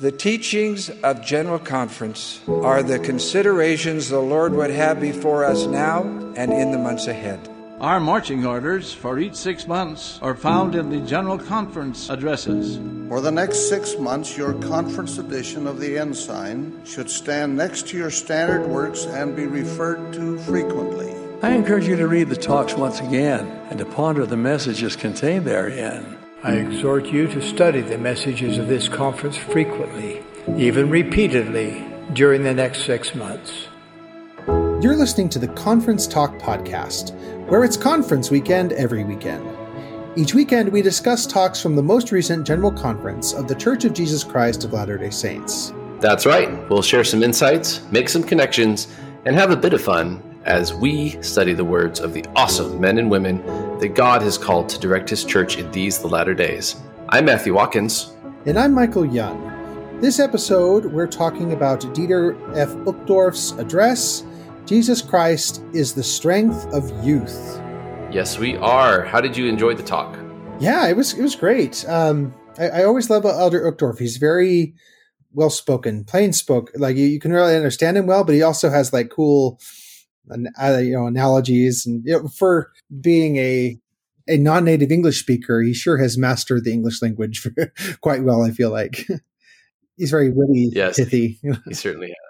The teachings of General Conference are the considerations the Lord would have before us now and in the months ahead. Our marching orders for each six months are found in the General Conference addresses. For the next six months, your conference edition of the Ensign should stand next to your standard works and be referred to frequently. I encourage you to read the talks once again and to ponder the messages contained therein. I exhort you to study the messages of this conference frequently, even repeatedly, during the next six months. You're listening to the Conference Talk Podcast, where it's conference weekend every weekend. Each weekend, we discuss talks from the most recent General Conference of the Church of Jesus Christ of Latter day Saints. That's right. We'll share some insights, make some connections, and have a bit of fun as we study the words of the awesome men and women that God has called to direct His church in these, the latter days. I'm Matthew Watkins. And I'm Michael Young. This episode, we're talking about Dieter F. Uchtdorf's address Jesus Christ is the Strength of Youth. Yes, we are. How did you enjoy the talk? Yeah, it was it was great. Um, I, I always love Elder Uchtdorf. He's very well spoken, plain spoke. Like you, you, can really understand him well, but he also has like cool uh, you know analogies and you know, for being a a non-native English speaker, he sure has mastered the English language quite well. I feel like he's very witty, yes, pithy. he certainly has.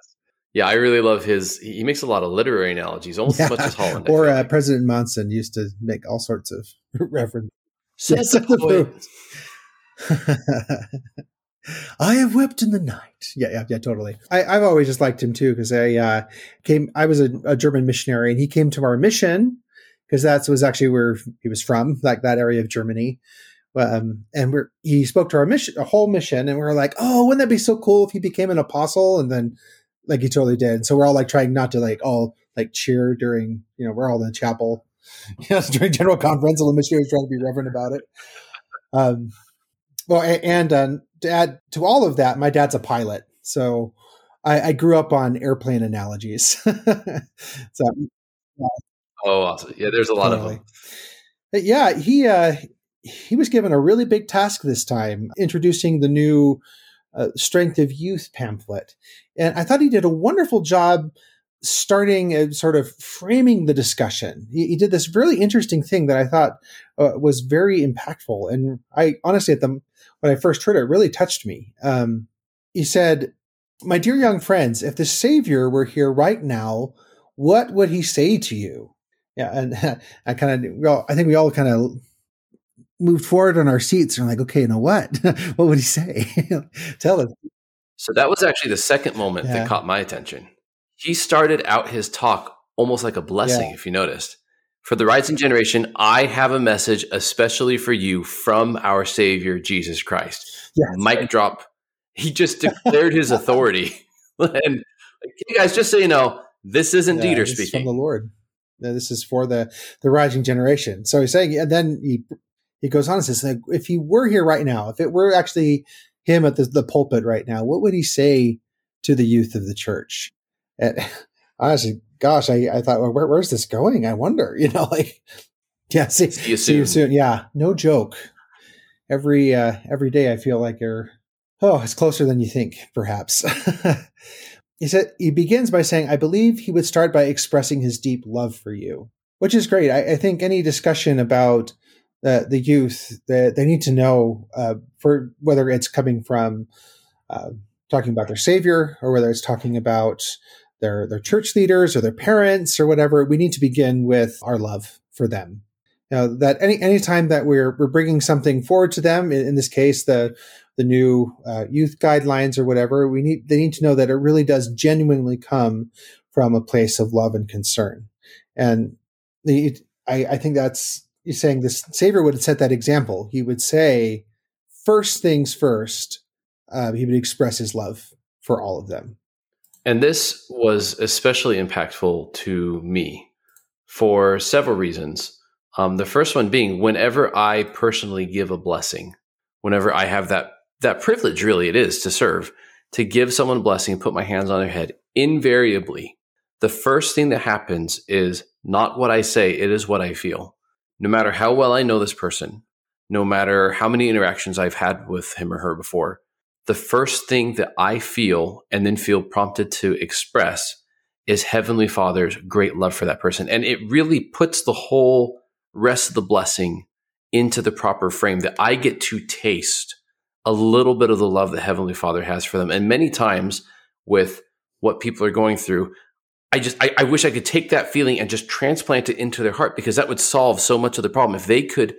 Yeah, I really love his. He makes a lot of literary analogies, almost yeah. as much as Holland. Or uh. President Monson used to make all sorts of references. Yes, I have wept in the night. Yeah, yeah, yeah, totally. I, have always just liked him too because I uh, came. I was a, a, German missionary, and he came to our mission because that was actually where he was from, like that area of Germany. Um, and we're he spoke to our mission, a whole mission, and we are like, oh, wouldn't that be so cool if he became an apostle? And then, like, he totally did. So we're all like trying not to like all like cheer during, you know, we're all in the chapel, yes, during general conference, and the missionaries trying to be reverent about it. Um, well, and uh, to add to all of that, my dad's a pilot, so I, I grew up on airplane analogies. so, oh, awesome! Yeah, there's a lot totally. of them. But yeah, he uh, he was given a really big task this time, introducing the new uh, Strength of Youth pamphlet, and I thought he did a wonderful job starting and sort of framing the discussion. He, he, did this really interesting thing that I thought uh, was very impactful, and I honestly at the when I first heard it, it really touched me. Um, he said, My dear young friends, if the Savior were here right now, what would he say to you? Yeah, and I kind of, well, I think we all kind of moved forward on our seats and like, okay, you know what? what would he say? Tell us. So that was actually the second moment yeah. that caught my attention. He started out his talk almost like a blessing, yeah. if you noticed. For the rising generation, I have a message especially for you from our Savior Jesus Christ. Yes. Mic drop. He just declared his authority. and hey guys, just so you know, this isn't yeah, Dieter this speaking. from the Lord. This is for the the rising generation. So he's saying, and then he he goes on and says, like, if he were here right now, if it were actually him at the, the pulpit right now, what would he say to the youth of the church? And honestly, gosh, I, I thought, well, where, where's this going? I wonder, you know, like, yeah, see, see, you, see you soon. Yeah, no joke. Every uh, every day, I feel like you're, oh, it's closer than you think, perhaps. he said he begins by saying, "I believe he would start by expressing his deep love for you," which is great. I, I think any discussion about uh, the youth that they need to know uh, for whether it's coming from uh, talking about their savior or whether it's talking about their their church leaders or their parents or whatever, we need to begin with our love for them. You know, that any anytime that we're we're bringing something forward to them, in, in this case, the the new uh, youth guidelines or whatever, we need they need to know that it really does genuinely come from a place of love and concern. And the I, I think that's you're saying this Savior would have set that example. He would say, first things first, uh, he would express his love for all of them. And this was especially impactful to me for several reasons. Um, the first one being whenever I personally give a blessing, whenever I have that that privilege, really it is to serve, to give someone a blessing, put my hands on their head, invariably, the first thing that happens is not what I say, it is what I feel. No matter how well I know this person, no matter how many interactions I've had with him or her before, the first thing that I feel and then feel prompted to express is Heavenly Father's great love for that person. And it really puts the whole rest of the blessing into the proper frame that I get to taste a little bit of the love that Heavenly Father has for them. And many times with what people are going through, I just I, I, wish I could take that feeling and just transplant it into their heart because that would solve so much of the problem. If they could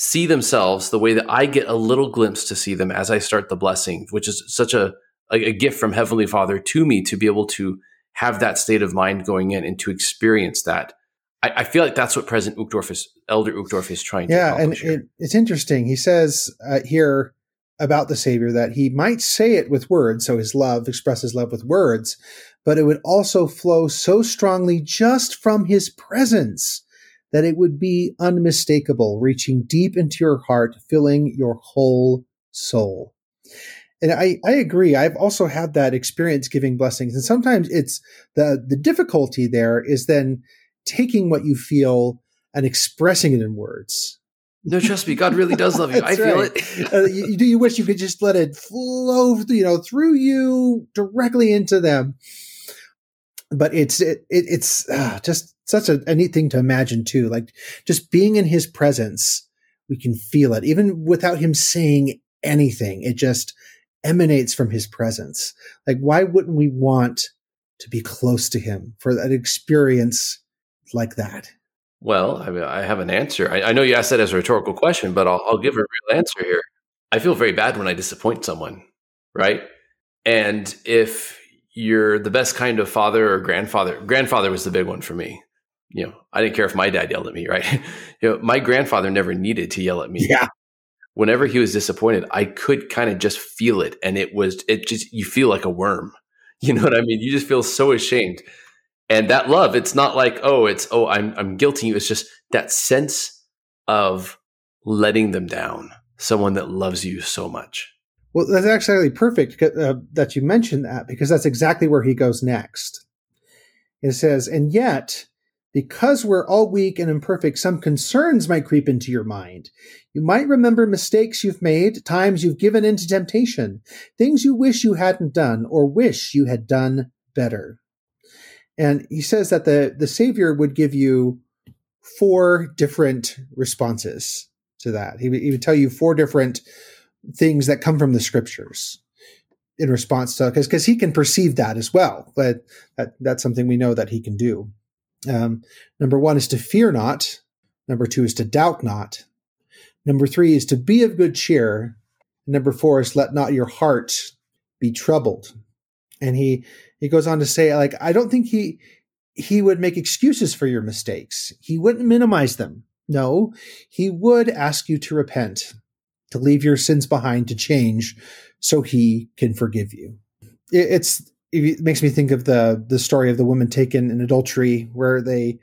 see themselves the way that I get a little glimpse to see them as I start the blessing, which is such a, a, gift from Heavenly Father to me to be able to have that state of mind going in and to experience that. I, I feel like that's what President Uchtdorf is, Elder Uchtdorf is trying yeah, to and it, it's interesting. He says uh, here about the Savior that he might say it with words, so his love expresses love with words, but it would also flow so strongly just from his presence that it would be unmistakable, reaching deep into your heart, filling your whole soul. And I, I agree. I've also had that experience giving blessings. And sometimes it's the, the difficulty there is then taking what you feel and expressing it in words. No, trust me, God really does love you. I feel right. it. uh, you, do you wish you could just let it flow, you know, through you directly into them? But it's it, it it's uh, just such a, a neat thing to imagine too. Like just being in His presence, we can feel it even without Him saying anything. It just emanates from His presence. Like why wouldn't we want to be close to Him for that experience like that? Well, I mean, I have an answer. I, I, know you asked that as a rhetorical question, but I'll, I'll give a real answer here. I feel very bad when I disappoint someone, right? And if you're the best kind of father or grandfather, grandfather was the big one for me. You know, I didn't care if my dad yelled at me, right? you know, my grandfather never needed to yell at me. Yeah. Whenever he was disappointed, I could kind of just feel it. And it was, it just, you feel like a worm. You know what I mean? You just feel so ashamed and that love it's not like oh it's oh i'm i'm guilty it's just that sense of letting them down someone that loves you so much well that's actually perfect uh, that you mentioned that because that's exactly where he goes next. It says and yet because we're all weak and imperfect some concerns might creep into your mind. You might remember mistakes you've made times you've given in to temptation things you wish you hadn't done or wish you had done better. And he says that the, the Savior would give you four different responses to that. He he would tell you four different things that come from the scriptures in response to because because he can perceive that as well. But that, that's something we know that he can do. Um, number one is to fear not. Number two is to doubt not. Number three is to be of good cheer. Number four is let not your heart be troubled. And he he goes on to say, like, I don't think he he would make excuses for your mistakes. He wouldn't minimize them. No, he would ask you to repent, to leave your sins behind, to change, so he can forgive you. It, it's it makes me think of the the story of the woman taken in adultery, where they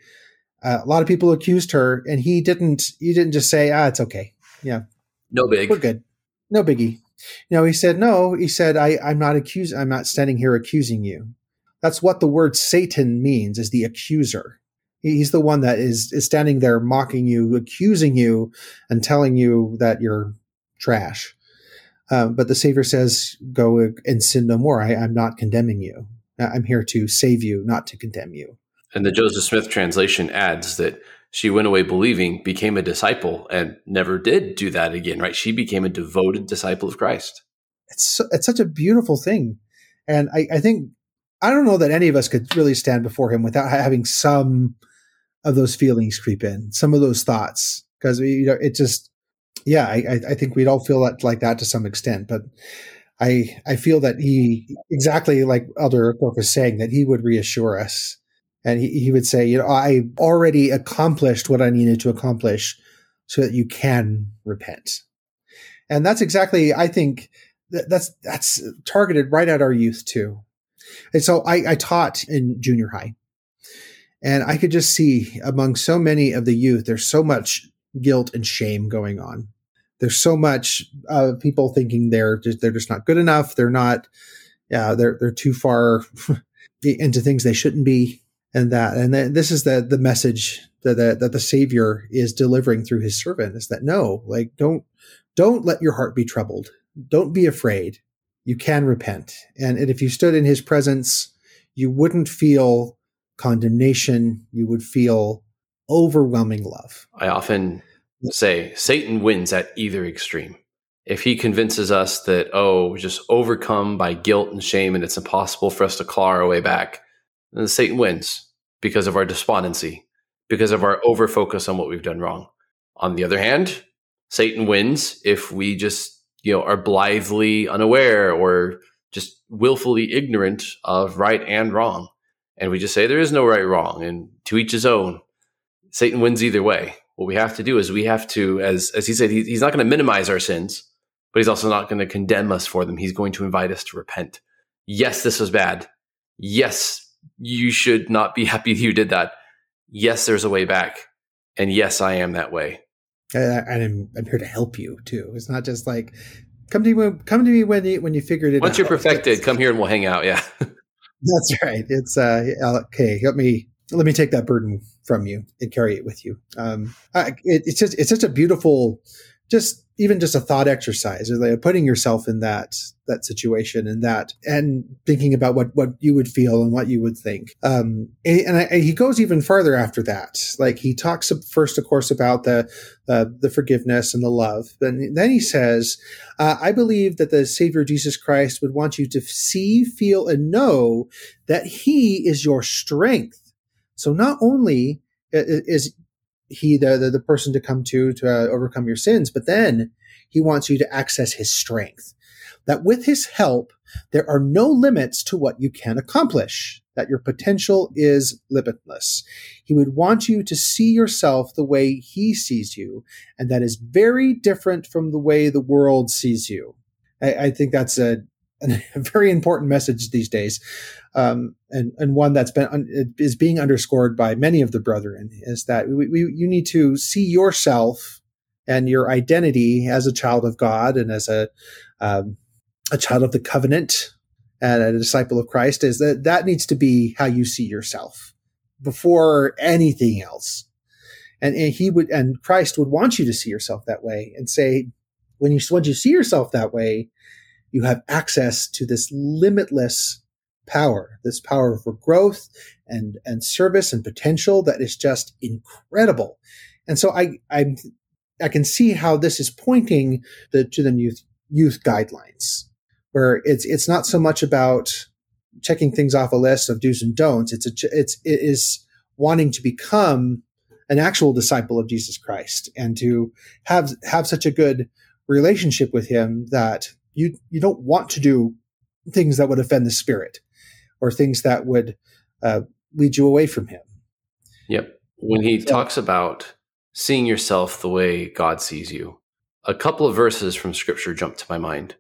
uh, a lot of people accused her, and he didn't. He didn't just say, "Ah, it's okay." Yeah, no big. We're good. No biggie. You know, he said, no, he said, I, I'm not accused. I'm not standing here accusing you. That's what the word Satan means is the accuser. He's the one that is, is standing there mocking you, accusing you and telling you that you're trash. Um, but the Savior says, go and sin no more. I, I'm not condemning you. I'm here to save you, not to condemn you. And the Joseph Smith translation adds that she went away believing, became a disciple, and never did do that again, right? She became a devoted disciple of Christ. It's, it's such a beautiful thing. And I, I think, I don't know that any of us could really stand before him without having some of those feelings creep in, some of those thoughts. Because, you know, it just, yeah, I, I think we'd all feel that, like that to some extent. But I, I feel that he, exactly like Elder Uchtdorf is saying, that he would reassure us and he, he would say, you know, I already accomplished what I needed to accomplish so that you can repent. And that's exactly, I think that that's, that's targeted right at our youth too. And so I, I taught in junior high and I could just see among so many of the youth, there's so much guilt and shame going on. There's so much uh, people thinking they're just, they're just not good enough. They're not, yeah, they're, they're too far into things they shouldn't be and that and then this is the the message that, that that the savior is delivering through his servant is that no like don't don't let your heart be troubled don't be afraid you can repent. And, and if you stood in his presence, you wouldn't feel condemnation. You would feel overwhelming love. I often say Satan wins at either extreme. If he convinces us that, oh, just overcome by guilt and shame and it's impossible for us to claw our way back, then Satan wins because of our despondency, because of our overfocus on what we've done wrong. On the other hand, Satan wins if we just, you know, are blithely unaware or just willfully ignorant of right and wrong. And we just say there is no right wrong and to each his own. Satan wins either way. What we have to do is we have to, as, as he said, he, he's not going to minimize our sins, but he's also not going to condemn us for them. He's going to invite us to repent. Yes, this was bad. Yes, you should not be happy you did that. Yes, there's a way back. And yes, I am that way. And I'm, I'm here to help you too. It's not just like come to me come to me when you when you figured it Once out. Once you're perfected, come here and we'll hang out. Yeah. That's right. It's uh okay. help me let me take that burden from you and carry it with you. Um, I, it, it's just it's such a beautiful, just even just a thought exercise, like putting yourself in that that situation and that and thinking about what what you would feel and what you would think. Um, and, and, I, and he goes even farther after that. Like he talks first, of course, about the uh, the forgiveness and the love, but then he says, uh, "I believe that the Savior Jesus Christ would want you to see, feel, and know that He is your strength." So not only is he the, the, the person to come to to uh, overcome your sins but then he wants you to access his strength. That with his help there are no limits to what you can accomplish that your potential is limitless. He would want you to see yourself the way he sees you and that is very different from the way the world sees you. I, I think that's a, a very important message these days um, and, and one that's been un, is being underscored by many of the brethren is that we, we, you need to see yourself and your identity as a child of God and as a um, a child of the covenant and a disciple of Christ is that that needs to be how you see yourself before anything else. And, and he would and Christ would want you to see yourself that way and say when you once you see yourself that way, you have access to this limitless power, this power for growth and, and service and potential that is just incredible. And so I, I, I can see how this is pointing the, to the youth, youth guidelines where it's, it's not so much about checking things off a list of do's and don'ts. It's a, it's, it is wanting to become an actual disciple of Jesus Christ and to have, have such a good relationship with him that you, you don't want to do things that would offend the spirit or things that would uh, lead you away from him. Yep. When he yeah. talks about seeing yourself the way God sees you, a couple of verses from scripture jump to my mind.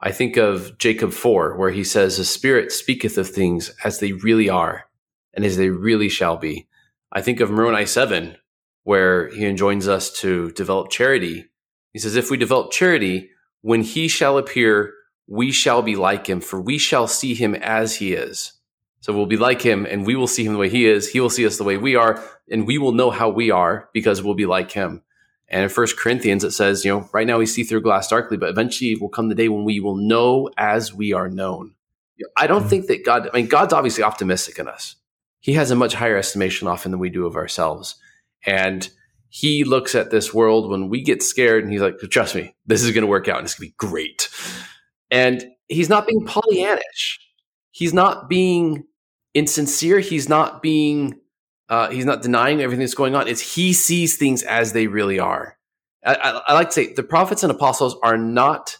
I think of Jacob 4, where he says, The Spirit speaketh of things as they really are and as they really shall be. I think of Moroni 7, where he enjoins us to develop charity. He says, If we develop charity, when he shall appear, we shall be like him, for we shall see him as he is. So we'll be like him and we will see him the way he is. He will see us the way we are and we will know how we are because we'll be like him. And in First Corinthians, it says, you know, right now we see through glass darkly, but eventually will come the day when we will know as we are known. I don't mm. think that God, I mean, God's obviously optimistic in us. He has a much higher estimation often than we do of ourselves. And he looks at this world when we get scared and he's like, trust me, this is going to work out and it's going to be great. And he's not being Pollyannish. He's not being insincere. He's not being, uh, he's not denying everything that's going on. It's he sees things as they really are. I, I, I like to say the prophets and apostles are not,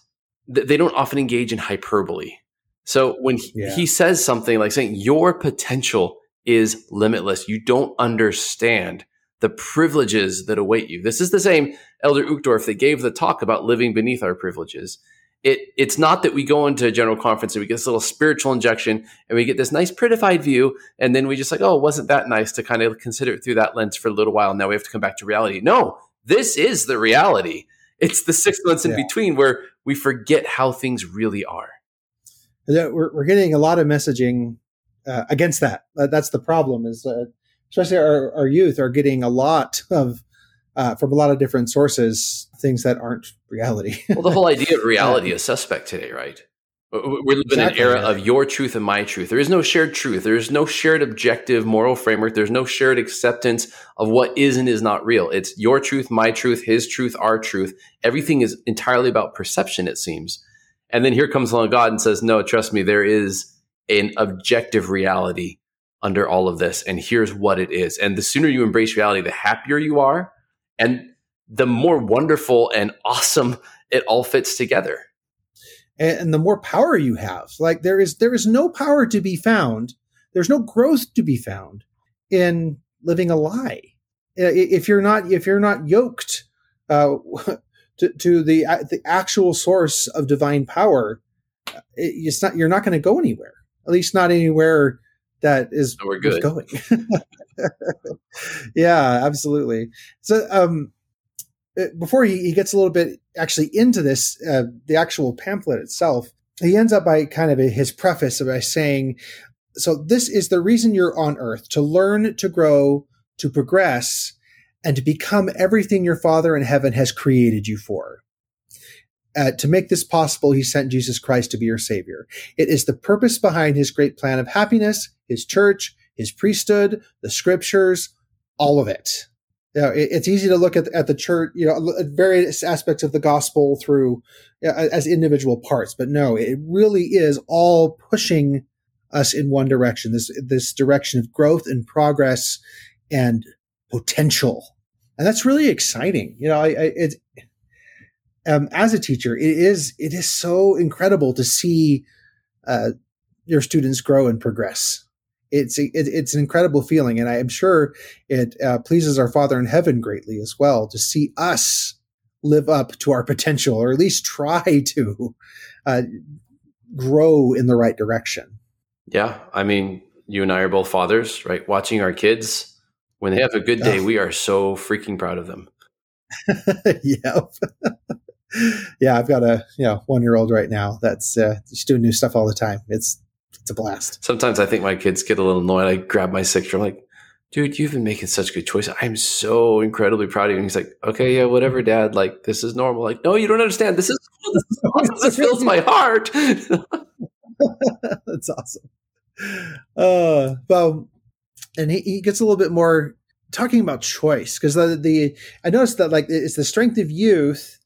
they don't often engage in hyperbole. So when he, yeah. he says something like saying, your potential is limitless, you don't understand the privileges that await you. This is the same Elder Uchtdorf that gave the talk about living beneath our privileges. It it's not that we go into a general conference and we get this little spiritual injection and we get this nice prettified view and then we just like oh wasn't that nice to kind of consider it through that lens for a little while now we have to come back to reality. No this is the reality. It's the six months in yeah. between where we forget how things really are. We're, we're getting a lot of messaging uh, against that. That's the problem is uh, especially our, our youth are getting a lot of uh, from a lot of different sources things that aren't reality. well, the whole idea of reality is suspect today, right? We're living exactly. in an era of your truth and my truth. There is no shared truth. There is no shared objective moral framework. There's no shared acceptance of what is and is not real. It's your truth, my truth, his truth, our truth. Everything is entirely about perception, it seems. And then here comes along God and says, No, trust me, there is an objective reality under all of this. And here's what it is. And the sooner you embrace reality, the happier you are. And the more wonderful and awesome it all fits together and, the more power you have. Like there is there is no power to be found. There's no growth to be found in living a lie. If you're not if you're not yoked uh, to, to the the actual source of divine power, it's not you're not going to go anywhere. At least not anywhere that is we're good. going. yeah, absolutely. So um uh, before he, he gets a little bit actually into this, uh, the actual pamphlet itself, he ends up by kind of a, his preface by saying, so this is the reason you're on earth to learn, to grow, to progress, and to become everything your Father in heaven has created you for. Uh, to make this possible, he sent Jesus Christ to be your Savior. It is the purpose behind his great plan of happiness, his church, his priesthood, the scriptures, all of it you know, it, it's easy to look at, at the church, you know, various aspects of the gospel through as individual parts, but no, it really is all pushing us in one direction. This this direction of growth and progress and potential, and that's really exciting. You know, I, I it um, as a teacher, it is it is so incredible to see uh, your students grow and progress it's it, it's an incredible feeling, and I am sure it uh, pleases our Father in heaven greatly as well to see us live up to our potential, or at least try to uh, grow in the right direction. Yeah, I mean, you and I are both fathers, right? Watching our kids when they have a good day, oh. we are so freaking proud of them. yeah. yeah, I've got a you know one year old right now that's uh, she's doing new stuff all the time. It's it's a blast. Sometimes I think my kids get a little annoyed. I grab my six I'm like, dude, you've been making such good choices. I'm so incredibly proud of you. And he's like, okay, yeah, whatever, dad. Like, this is normal. Like, no, you don't understand. This is this, is awesome. this fills my heart. That's awesome. Uh, well, and he, he gets a little bit more talking about choice because the, the I noticed that like it's the strength of youth,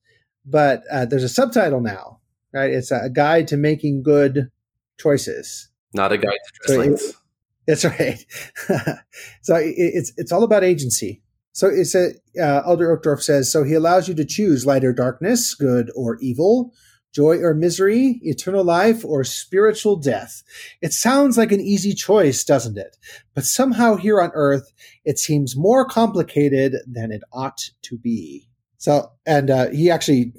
but uh, there's a subtitle now, right? It's a guide to making good choices. Not a guide to dress so That's right. so it, it's it's all about agency. So it's a uh, Elder Uchtdorf says so he allows you to choose light or darkness, good or evil, joy or misery, eternal life or spiritual death. It sounds like an easy choice, doesn't it? But somehow here on earth, it seems more complicated than it ought to be. So, and uh, he actually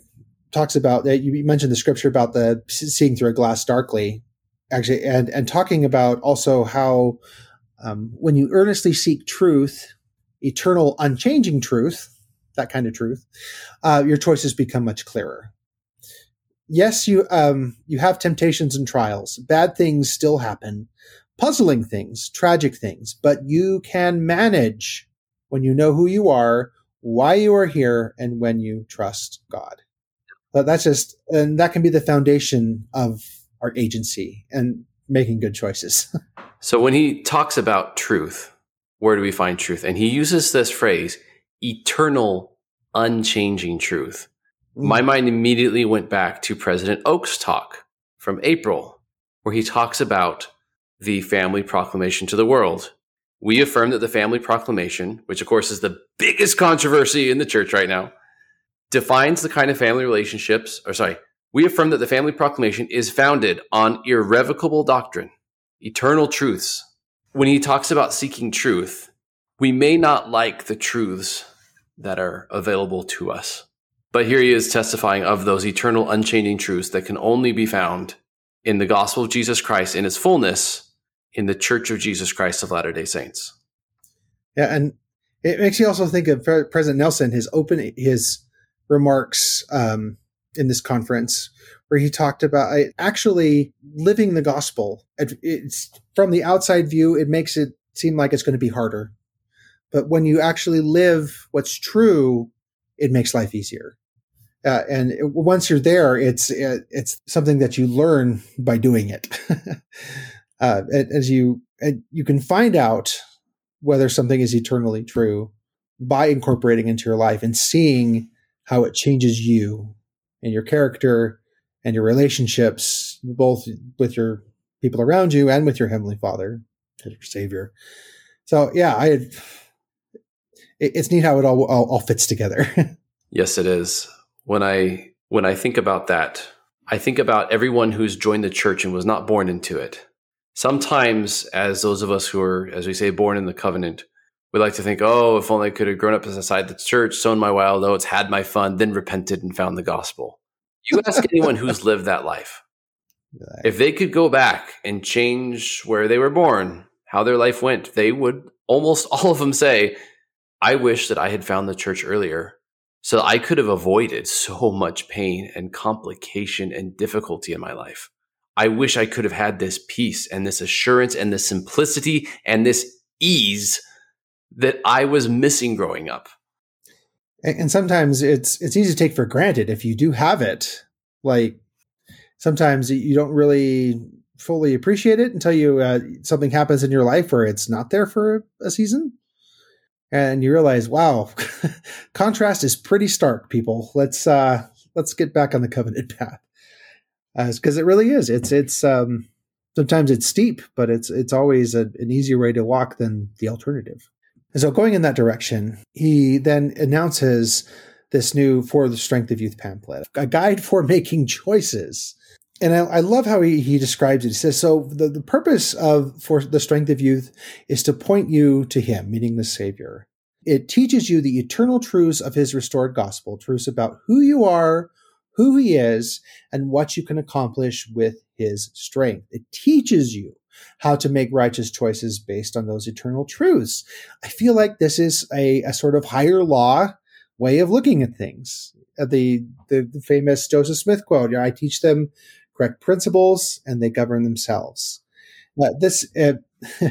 talks about that. You mentioned the scripture about the seeing through a glass darkly actually, and and talking about also how um, when you earnestly seek truth, eternal, unchanging truth, that kind of truth, uh, your choices become much clearer. Yes, you um, you have temptations and trials. Bad things still happen, puzzling things, tragic things, but you can manage when you know who you are, why you are here, and when you trust God. But that's just, and that can be the foundation of our agency and making good choices. so when he talks about truth, where do we find truth? And he uses this phrase, eternal, unchanging truth. Mm. My mind immediately went back to President Oaks' talk from April, where he talks about the family proclamation to the world. We affirm that the family proclamation, which of course is the biggest controversy in the church right now, defines the kind of family relationships, or sorry, we affirm that the family proclamation is founded on irrevocable doctrine, eternal truths. When he talks about seeking truth, we may not like the truths that are available to us. But here he is testifying of those eternal, unchanging truths that can only be found in the gospel of Jesus Christ in its fullness in the Church of Jesus Christ of Latter day Saints. Yeah, and it makes you also think of President Nelson, his open, his remarks um, in this conference where he talked about actually living the gospel. It's from the outside view, it makes it seem like it's going to be harder. But when you actually live what's true, it makes life easier. Uh, and once you're there, it's it, it's something that you learn by doing it. uh, as you you can find out whether something is eternally true by incorporating into your life and seeing how it changes you and your character and your relationships, both with your people around you and with your heavenly Father, your Savior. So yeah, I. It, it's neat how it all all, all fits together. yes, it is. When I when I think about that, I think about everyone who's joined the church and was not born into it. Sometimes, as those of us who are, as we say, born in the covenant, we like to think, oh, if only I could have grown up inside the church, sown my wild oats, had my fun, then repented and found the gospel. You ask anyone who's lived that life. If they could go back and change where they were born, how their life went, they would almost all of them say, I wish that I had found the church earlier so I could have avoided so much pain and complication and difficulty in my life. I wish I could have had this peace and this assurance and this simplicity and this ease that I was missing growing up. And sometimes it's it's easy to take for granted if you do have it. Like sometimes you don't really fully appreciate it until you uh, something happens in your life where it's not there for a season and you realize wow contrast is pretty stark people let's uh let's get back on the covenant path because uh, it really is it's it's um sometimes it's steep but it's it's always a, an easier way to walk than the alternative and so going in that direction he then announces this new for the strength of youth pamphlet a guide for making choices and I, I, love how he, he describes it. He says, so the, the purpose of for the strength of youth is to point you to him, meaning the Savior. It teaches you the eternal truths of his restored gospel, truths about who you are, who he is, and what you can accomplish with his strength. It teaches you how to make righteous choices based on those eternal truths. I feel like this is a, a sort of higher law way of looking at things. Uh, the, the, the famous Joseph Smith quote, you know, I teach them correct principles and they govern themselves. This uh,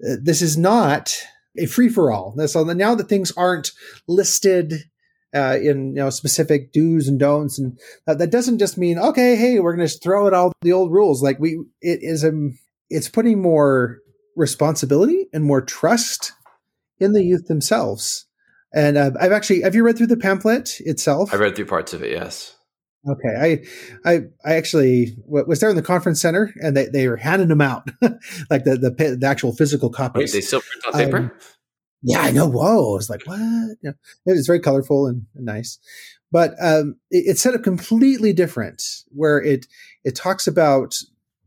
this is not a free for all. So now that things aren't listed uh, in you know specific do's and don'ts, and that doesn't just mean okay, hey, we're going to throw out all the old rules. Like we, it is a, it's putting more responsibility and more trust in the youth themselves. And uh, I've actually, have you read through the pamphlet itself? I read through parts of it. Yes. Okay, I, I, I actually was there in the conference center, and they, they were handing them out, like the, the, the actual physical copies. Wait, they still print on paper. Um, yeah, I know. Whoa, I was like, what? You know, it was very colorful and, and nice, but um, it, it's set up completely different, where it it talks about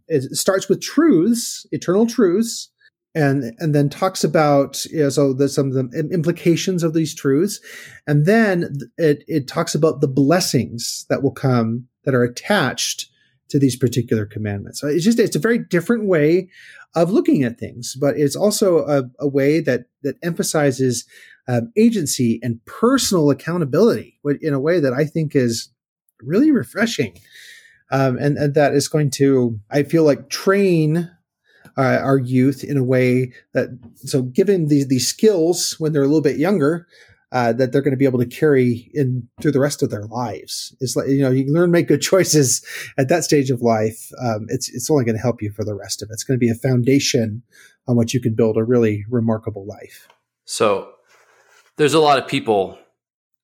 it starts with truths, eternal truths, and and then talks about you know, so the, some of the implications of these truths, and then it it talks about the blessings that will come that are attached to these particular commandments. So it's just it's a very different way of looking at things, but it's also a, a way that that emphasizes um, agency and personal accountability in a way that I think is really refreshing. Um, and, and that is going to, I feel like, train uh, our youth in a way that so given these these skills when they're a little bit younger uh, that they're going to be able to carry in through the rest of their lives. It's like you know you learn make good choices at that stage of life. Um, it's it's only going to help you for the rest of it. It's going to be a foundation on which you can build a really remarkable life. So there's a lot of people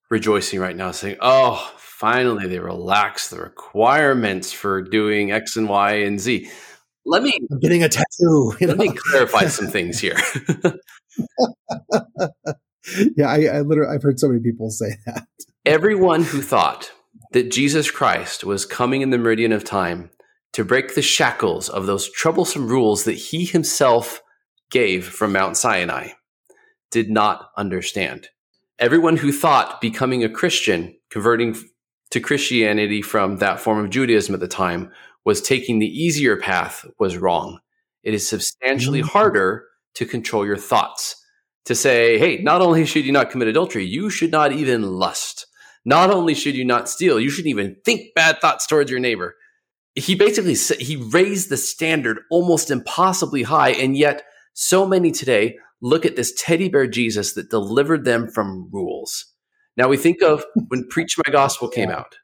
rejoicing right now, saying, "Oh, finally they relaxed the requirements for doing X and Y and Z." let me I'm getting a tattoo. Let know? me clarify some things here. yeah, I, I literally I've heard so many people say that. Everyone who thought that Jesus Christ was coming in the meridian of time to break the shackles of those troublesome rules that he himself gave from Mount Sinai did not understand. Everyone who thought becoming a Christian, converting to Christianity from that form of Judaism at the time, was taking the easier path was wrong. It is substantially mm-hmm. harder to control your thoughts. To say, hey, not only should you not commit adultery, you should not even lust. Not only should you not steal, you shouldn't even think bad thoughts towards your neighbor. He basically he raised the standard almost impossibly high, and yet so many today look at this teddy bear Jesus that delivered them from rules. Now we think of when Preach My Gospel came out,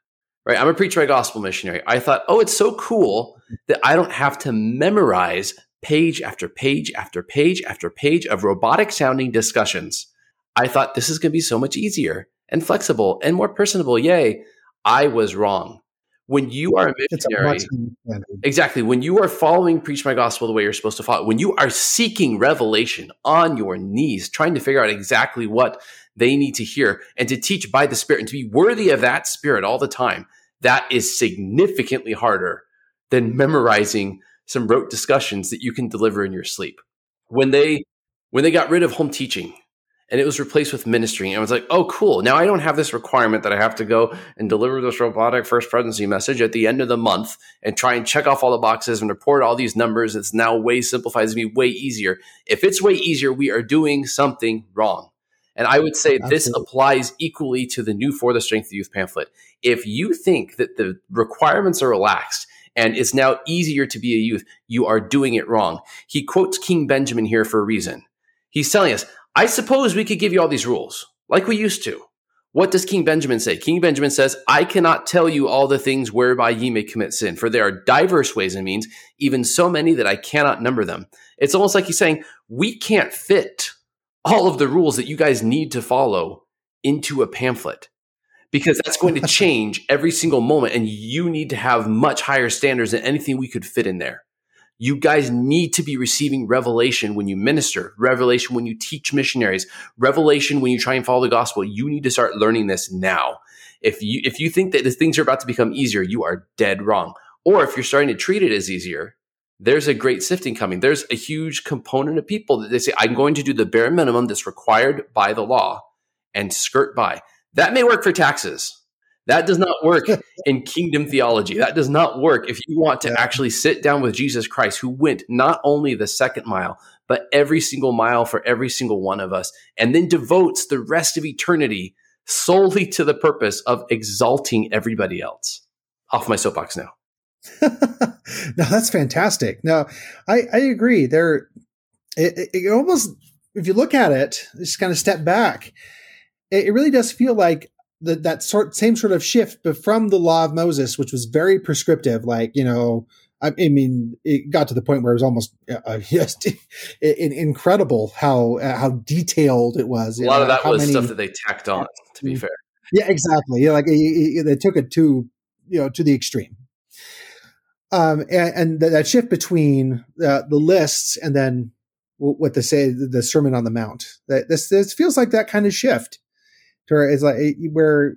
right? I'm a Preach My Gospel missionary. I thought, oh, it's so cool that I don't have to memorize page after page after page after page of robotic sounding discussions. I thought this is going to be so much easier and flexible and more personable. Yay. I was wrong. When you are a missionary, a exactly, when you are following Preach My Gospel the way you're supposed to follow, when you are seeking revelation on your knees, trying to figure out exactly what they need to hear and to teach by the Spirit and to be worthy of that Spirit all the time, that is significantly harder than memorizing some rote discussions that you can deliver in your sleep. When they when they got rid of home teaching and it was replaced with ministry. And I was like, oh, cool. Now I don't have this requirement that I have to go and deliver this robotic first presidency message at the end of the month and try and check off all the boxes and report all these numbers. It's now way simplified. It's going to be way easier. If it's way easier, we are doing something wrong. And I would say Absolutely. this applies equally to the new For the Strength of Youth pamphlet. If you think that the requirements are relaxed and it's now easier to be a youth, you are doing it wrong. He quotes King Benjamin here for a reason. He's telling us, I suppose we could give you all these rules like we used to. What does King Benjamin say? King Benjamin says, I cannot tell you all the things whereby ye may commit sin, for there are diverse ways and means, even so many that I cannot number them. It's almost like he's saying, we can't fit all of the rules that you guys need to follow into a pamphlet because that's going to change every single moment. And you need to have much higher standards than anything we could fit in there. You guys need to be receiving revelation when you minister, revelation when you teach missionaries, revelation when you try and follow the gospel. You need to start learning this now. If you if you think that things are about to become easier, you are dead wrong. Or if you're starting to treat it as easier, there's a great sifting coming. There's a huge component of people that they say, I'm going to do the bare minimum that's required by the law and skirt by. That may work for taxes. That does not work in kingdom theology. That does not work if you want to actually sit down with Jesus Christ, who went not only the second mile, but every single mile for every single one of us, and then devotes the rest of eternity solely to the purpose of exalting everybody else. Off my soapbox now. no, that's fantastic. No, I, I agree. There, it, it, almost, if you look at it, just kind of step back, it, it really does feel like the, that sort same sort of shift, but from the law of Moses, which was very prescriptive, like you know, I, I mean, it got to the point where it was almost uh, just incredible how uh, how detailed it was. A lot know, of that was many, stuff that they tacked on. To be fair, yeah, exactly. Yeah, like they took it to you know to the extreme. Um, and, and that shift between uh, the lists and then what they say the Sermon on the Mount. That this this feels like that kind of shift where it's like eh, where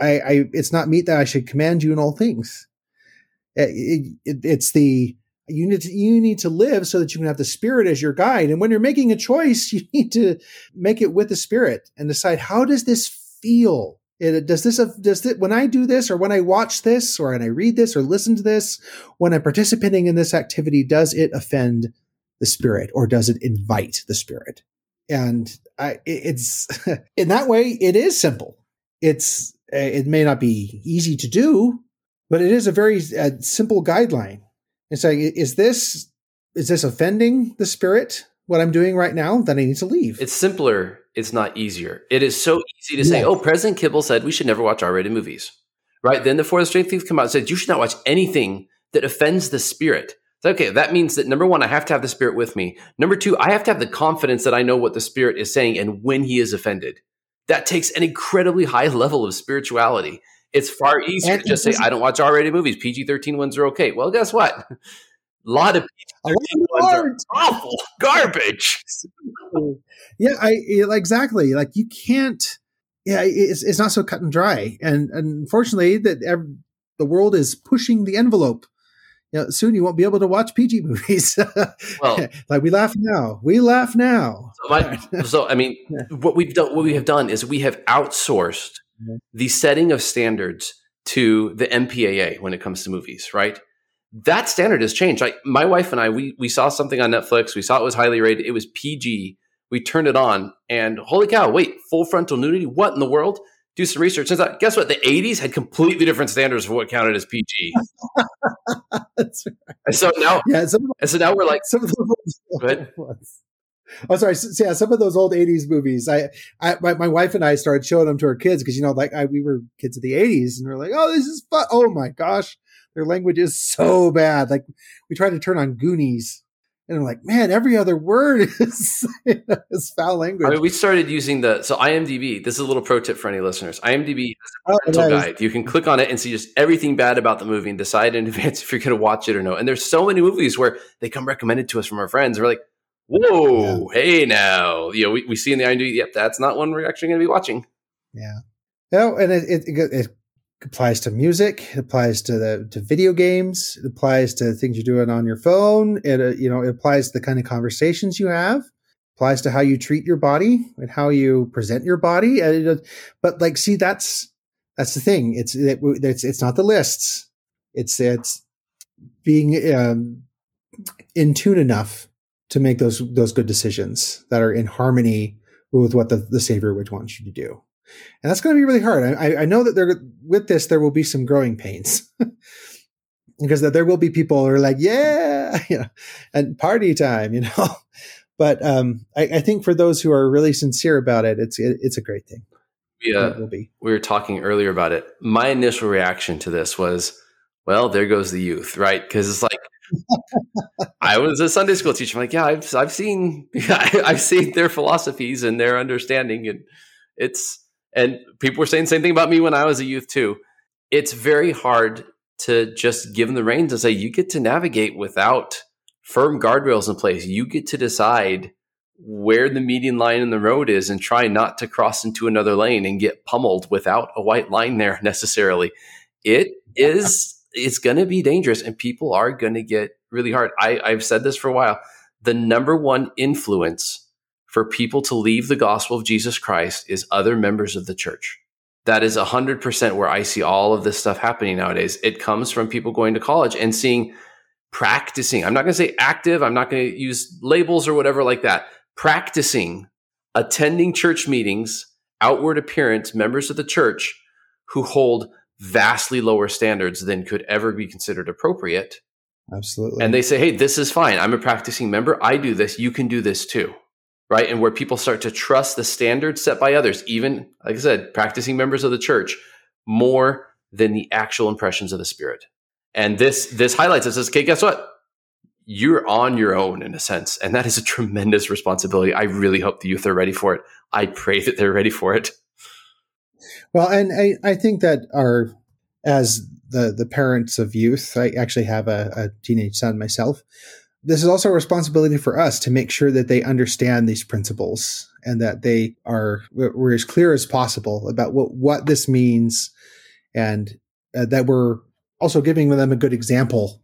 I, I it's not meet that I should command you in all things. Eh, it, it, it's the you need to, you need to live so that you can have the spirit as your guide. And when you're making a choice, you need to make it with the spirit and decide how does this feel. It, does this uh, does it when I do this or when I watch this or when I read this or listen to this when I'm participating in this activity does it offend the spirit or does it invite the spirit? And I, it's in that way, it is simple. It's, it may not be easy to do, but it is a very uh, simple guideline. It's like, is this, is this offending the spirit? What I'm doing right now, then I need to leave. It's simpler. It's not easier. It is so easy to say, oh, President Kimball said we should never watch R-rated movies, right? Then the For the Strength Things come out and said you should not watch anything that offends the spirit okay, that means that number one, I have to have the Spirit with me. Number two, I have to have the confidence that I know what the Spirit is saying and when He is offended. That takes an incredibly high level of spirituality. It's far easier and to just say, I don't watch R rated movies. PG 13 ones are okay. Well, guess what? A lot of PG 13 ones are awful garbage. yeah, I exactly. Like you can't. Yeah, it's, it's not so cut and dry, and, and unfortunately, that the world is pushing the envelope you know, soon you won't be able to watch PG movies. well, like we laugh now, we laugh now. So, my, so I mean, yeah. what we've done, what we have done is we have outsourced mm-hmm. the setting of standards to the MPAA when it comes to movies, right? That standard has changed. Like my wife and I, we we saw something on Netflix. We saw it was highly rated. It was PG. We turned it on, and holy cow! Wait, full frontal nudity? What in the world? Do some research. Turns out, guess what? The 80s had completely different standards for what counted as PG. That's right. And so now, yeah, and so now we're like, some of the ones, Oh, sorry. So, yeah, some of those old '80s movies. I, I my, my wife and I started showing them to our kids because you know, like I, we were kids of the '80s, and we're like, "Oh, this is fun! Oh my gosh, their language is so bad." Like we tried to turn on Goonies, and I'm like, "Man, every other word is, is foul language." I mean, we started using the so IMDb. This is a little pro tip for any listeners. IMDb has a Oh, nice. guide. You can click on it and see just everything bad about the movie and decide in advance if you're going to watch it or no. And there's so many movies where they come recommended to us from our friends. We're like, "Whoa, hey now!" You know, we, we see in the IMDb, yep, that's not one we're actually going to be watching. Yeah. No, and it, it, it, it applies to music. It applies to the to video games. It applies to things you're doing on your phone. It uh, you know it applies to the kind of conversations you have. Applies to how you treat your body and how you present your body. It, but like, see, that's that's the thing. It's it, it's it's not the lists. It's it's being um, in tune enough to make those those good decisions that are in harmony with what the, the Savior would want you to do and that's going to be really hard. I, I know that there with this there will be some growing pains because that there will be people who are like, yeah, you know, and party time, you know. But um, I, I think for those who are really sincere about it, it's it, it's a great thing. Yeah, It will be. we were talking earlier about it. My initial reaction to this was, well, there goes the youth, right? Because it's like I was a Sunday school teacher. I'm like, yeah, I've I've seen I've seen their philosophies and their understanding, and it's and people were saying the same thing about me when I was a youth too. It's very hard to just give them the reins and say you get to navigate without firm guardrails in place. You get to decide where the median line in the road is and try not to cross into another lane and get pummeled without a white line there necessarily. It is it's going to be dangerous and people are going to get really hard. I, I've said this for a while. The number one influence for people to leave the gospel of Jesus Christ is other members of the church. That is 100% where I see all of this stuff happening nowadays. It comes from people going to college and seeing practicing. I'm not going to say active, I'm not going to use labels or whatever like that. Practicing attending church meetings, outward appearance, members of the church who hold vastly lower standards than could ever be considered appropriate. Absolutely. And they say, hey, this is fine. I'm a practicing member. I do this. You can do this too. Right. And where people start to trust the standards set by others, even, like I said, practicing members of the church, more than the actual impressions of the Spirit. And this this highlights it says, okay, guess what? You're on your own in a sense. And that is a tremendous responsibility. I really hope the youth are ready for it. I pray that they're ready for it. Well, and I, I think that our as the the parents of youth, I actually have a, a teenage son myself. This is also a responsibility for us to make sure that they understand these principles and that they are we're as clear as possible about what what this means, and uh, that we're also giving them a good example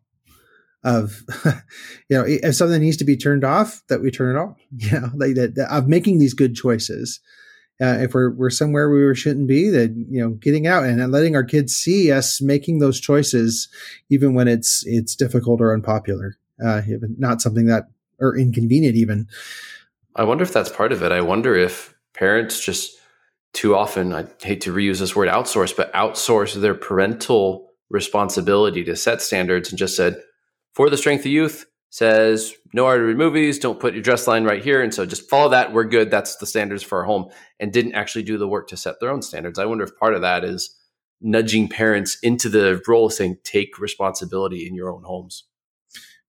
of you know if something needs to be turned off that we turn it off you know like that, that of making these good choices. Uh, if we're we're somewhere we shouldn't be, that you know, getting out and letting our kids see us making those choices, even when it's it's difficult or unpopular, uh, not something that or inconvenient even. I wonder if that's part of it. I wonder if parents just too often, I hate to reuse this word outsource, but outsource their parental responsibility to set standards and just said, for the strength of youth, says no R-rated movies, don't put your dress line right here. And so just follow that. We're good. That's the standards for our home and didn't actually do the work to set their own standards. I wonder if part of that is nudging parents into the role of saying, take responsibility in your own homes.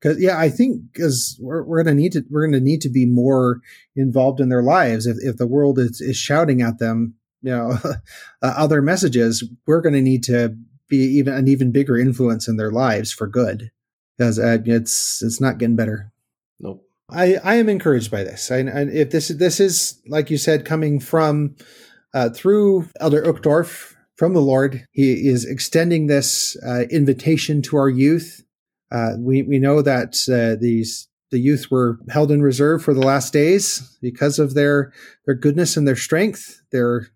Cause yeah, I think because we're, we're going to need to, we're going to need to be more involved in their lives. If, if the world is, is shouting at them, you know, uh, other messages, we're going to need to be even an even bigger influence in their lives for good because uh, it's it's not getting better. Nope. I, I am encouraged by this. I, and if this this is like you said, coming from uh, through Elder Uchtdorf from the Lord, he is extending this uh, invitation to our youth. Uh, we we know that uh, these the youth were held in reserve for the last days because of their their goodness and their strength. Their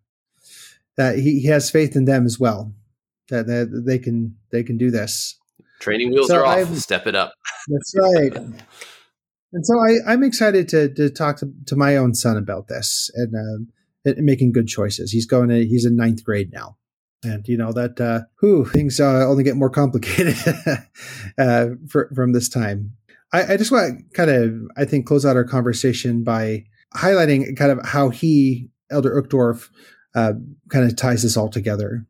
that he, he has faith in them as well. That, that they can they can do this. Training wheels So are off. I've- Step it up. That's right. And so I, I'm excited to, to talk to, to my own son about this and, um, and making good choices. He's going to, he's in ninth grade now. And you know that, uh, things uh, only get more complicated uh, for, from this time. I, I just want to kind of, I think, close out our conversation by highlighting kind of how he, Elder Uchtdorf, uh, kind of ties this all together.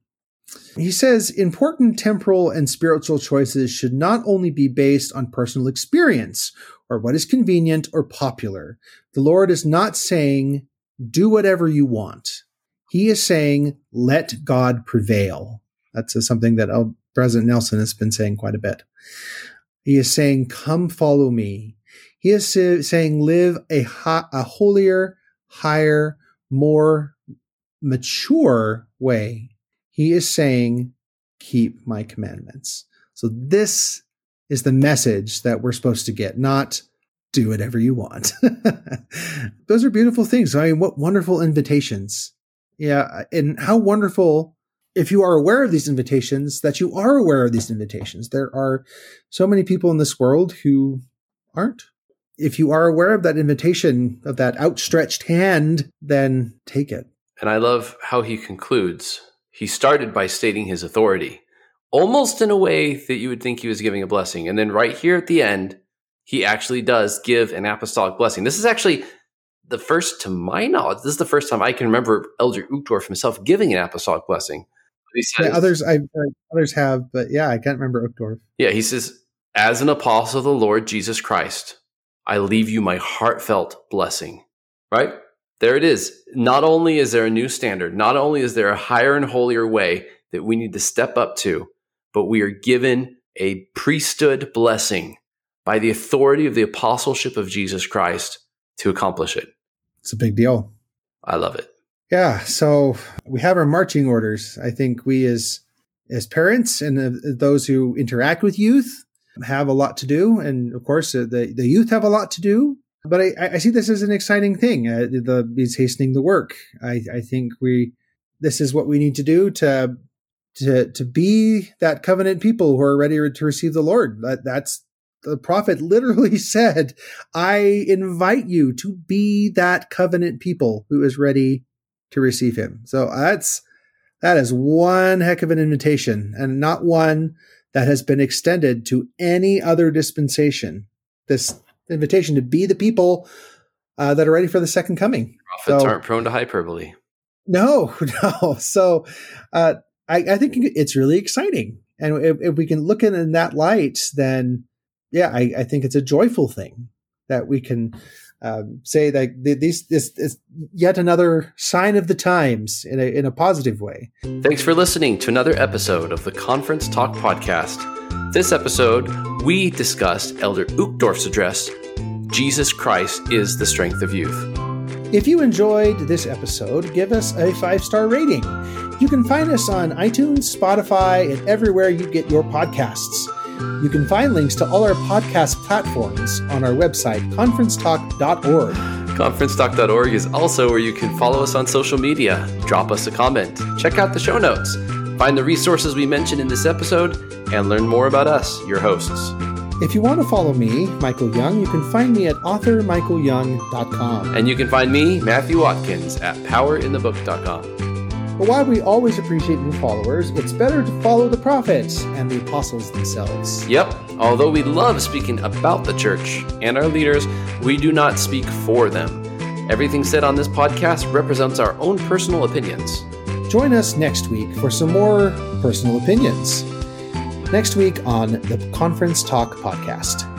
He says important temporal and spiritual choices should not only be based on personal experience or what is convenient or popular. The Lord is not saying, do whatever you want. He is saying, let God prevail. That's something that oh, President Nelson has been saying quite a bit. He is saying, Come follow me. He is saying, Live a, a holier, higher, more mature way. He is saying, Keep my commandments. So, this is the message that we're supposed to get, not do whatever you want. Those are beautiful things. I mean, what wonderful invitations. Yeah. Uh, and how wonderful if you are aware of these invitations, that you are aware of these invitations. There are so many people in this world who aren't. If you are aware of that invitation, of that outstretched hand, then take it. And I love how he concludes. He started by stating his authority, almost in a way that you would think he was giving a blessing. And then right here at the end, he actually does give an apostolic blessing. This is actually the first, to my knowledge, this is the first time I can remember Elder Uchtdorf himself giving an apostolic blessing. He says, yeah, others I others have, but yeah, I can't remember Uchtdorf. Yeah, he says, "As an apostle of the Lord Jesus Christ, I leave you my heartfelt blessing." Right there, it is. Not only is there a new standard, not only is there a higher and holier way that we need to step up to, but we are given a priesthood blessing by the authority of the apostleship of Jesus Christ to accomplish it. It's a big deal. I love it. Yeah, so we have our marching orders. I think we as as parents and uh, those who interact with youth have a lot to do, and of course uh, the the youth have a lot to do. But I, I see this as an exciting thing. Uh, the is hastening the work. I, I think we this is what we need to do to to to be that covenant people who are ready to receive the Lord. That that's the prophet literally said, "I invite you to be that covenant people who is ready to receive him. So that's that is one heck of an invitation and not one that has been extended to any other dispensation. This invitation to be the people uh, that are ready for the second coming. Prophets so, aren't prone to hyperbole. No, no. So uh, I, I, think it's really exciting. And if, if, we can look at it in that light, then yeah, I, I think it's a joyful thing that we can um, say that this, this is yet another sign of the times in a, in a positive way. Thanks for listening to another episode of the Conference Talk Podcast. This episode, we discussed Elder Uchtdorf's address Jesus Christ is the strength of youth. If you enjoyed this episode, give us a five star rating. You can find us on iTunes, Spotify, and everywhere you get your podcasts. You can find links to all our podcast platforms on our website, conferencetalk.org. Conferencetalk.org is also where you can follow us on social media, drop us a comment, check out the show notes, find the resources we mentioned in this episode, and learn more about us, your hosts. If you want to follow me, Michael Young, you can find me at authormichaelyoung.com. And you can find me, Matthew Watkins, at powerinthebook.com. But while we always appreciate new followers, it's better to follow the prophets and the apostles themselves. Yep. Although we love speaking about the church and our leaders, we do not speak for them. Everything said on this podcast represents our own personal opinions. Join us next week for some more personal opinions. Next week on the Conference Talk podcast.